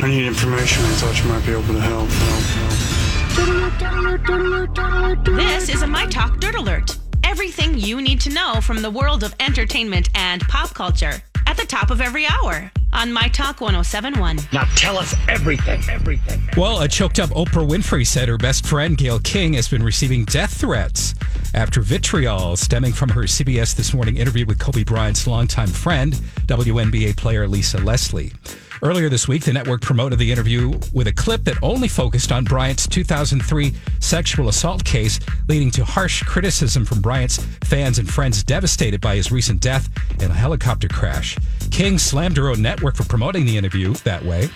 I need information. I thought you might be able to help. help, help. This is a My Talk Dirt Alert. Everything you need to know from the world of entertainment and pop culture at the top of every hour on My Talk 1071. Now tell us everything, everything. Well, a choked up Oprah Winfrey said her best friend, Gayle King, has been receiving death threats after vitriol stemming from her CBS This Morning interview with Kobe Bryant's longtime friend, WNBA player Lisa Leslie. Earlier this week, the network promoted the interview with a clip that only focused on Bryant's 2003 sexual assault case, leading to harsh criticism from Bryant's fans and friends devastated by his recent death in a helicopter crash. King slammed her own network for promoting the interview that way.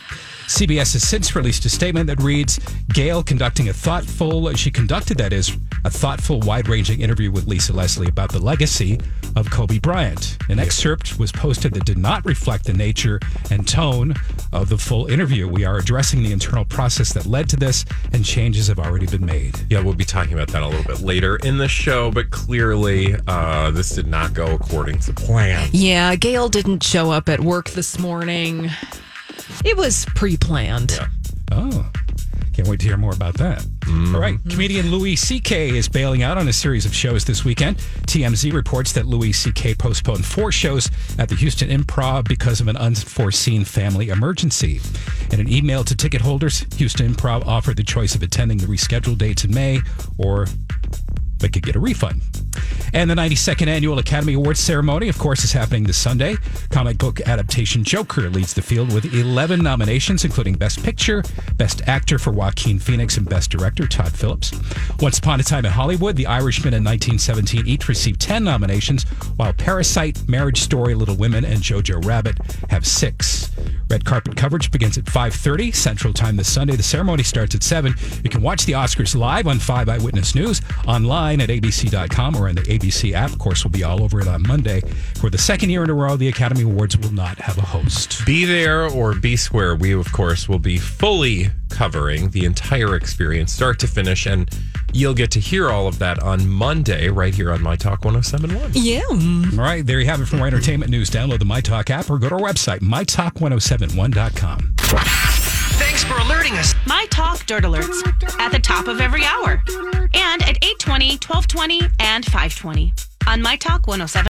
CBS has since released a statement that reads Gayle conducting a thoughtful, she conducted, that is, a thoughtful, wide ranging interview with Lisa Leslie about the legacy of Kobe Bryant. An excerpt was posted that did not reflect the nature and tone of the full interview. We are addressing the internal process that led to this, and changes have already been made. Yeah, we'll be talking about that a little bit later in the show, but clearly uh, this did not go according to plan. Yeah, Gayle didn't show up at work this morning. It was pre planned. Yeah. Oh. Can't wait to hear more about that. Mm-hmm. All right. Mm-hmm. Comedian Louis C.K. is bailing out on a series of shows this weekend. TMZ reports that Louis C.K. postponed four shows at the Houston Improv because of an unforeseen family emergency. In an email to ticket holders, Houston Improv offered the choice of attending the rescheduled dates in May or they could get a refund. And the 92nd Annual Academy Awards ceremony, of course, is happening this Sunday. Comic book adaptation Joker leads the field with 11 nominations, including Best Picture, Best Actor for Joaquin Phoenix, and Best Director Todd Phillips. Once Upon a Time in Hollywood, The Irishman and 1917 each received 10 nominations, while Parasite, Marriage Story, Little Women, and Jojo Rabbit have six. Red carpet coverage begins at 5.30 Central Time this Sunday. The ceremony starts at 7. You can watch the Oscars live on 5 Eyewitness News, online at abc.com or in the ABC app. Of course, we'll be all over it on Monday. For the second year in a row, the Academy Awards will not have a host. Be there or be square. We, of course, will be fully covering the entire experience, start to finish. And you'll get to hear all of that on Monday, right here on My Talk 1071. Yeah. All right, there you have it for more entertainment news. Download the My Talk app or go to our website, mytalk1071.com. Thanks for alerting us. My Talk Dirt Alerts at the top of every hour and at 820, 1220, and 520 on My Talk 107.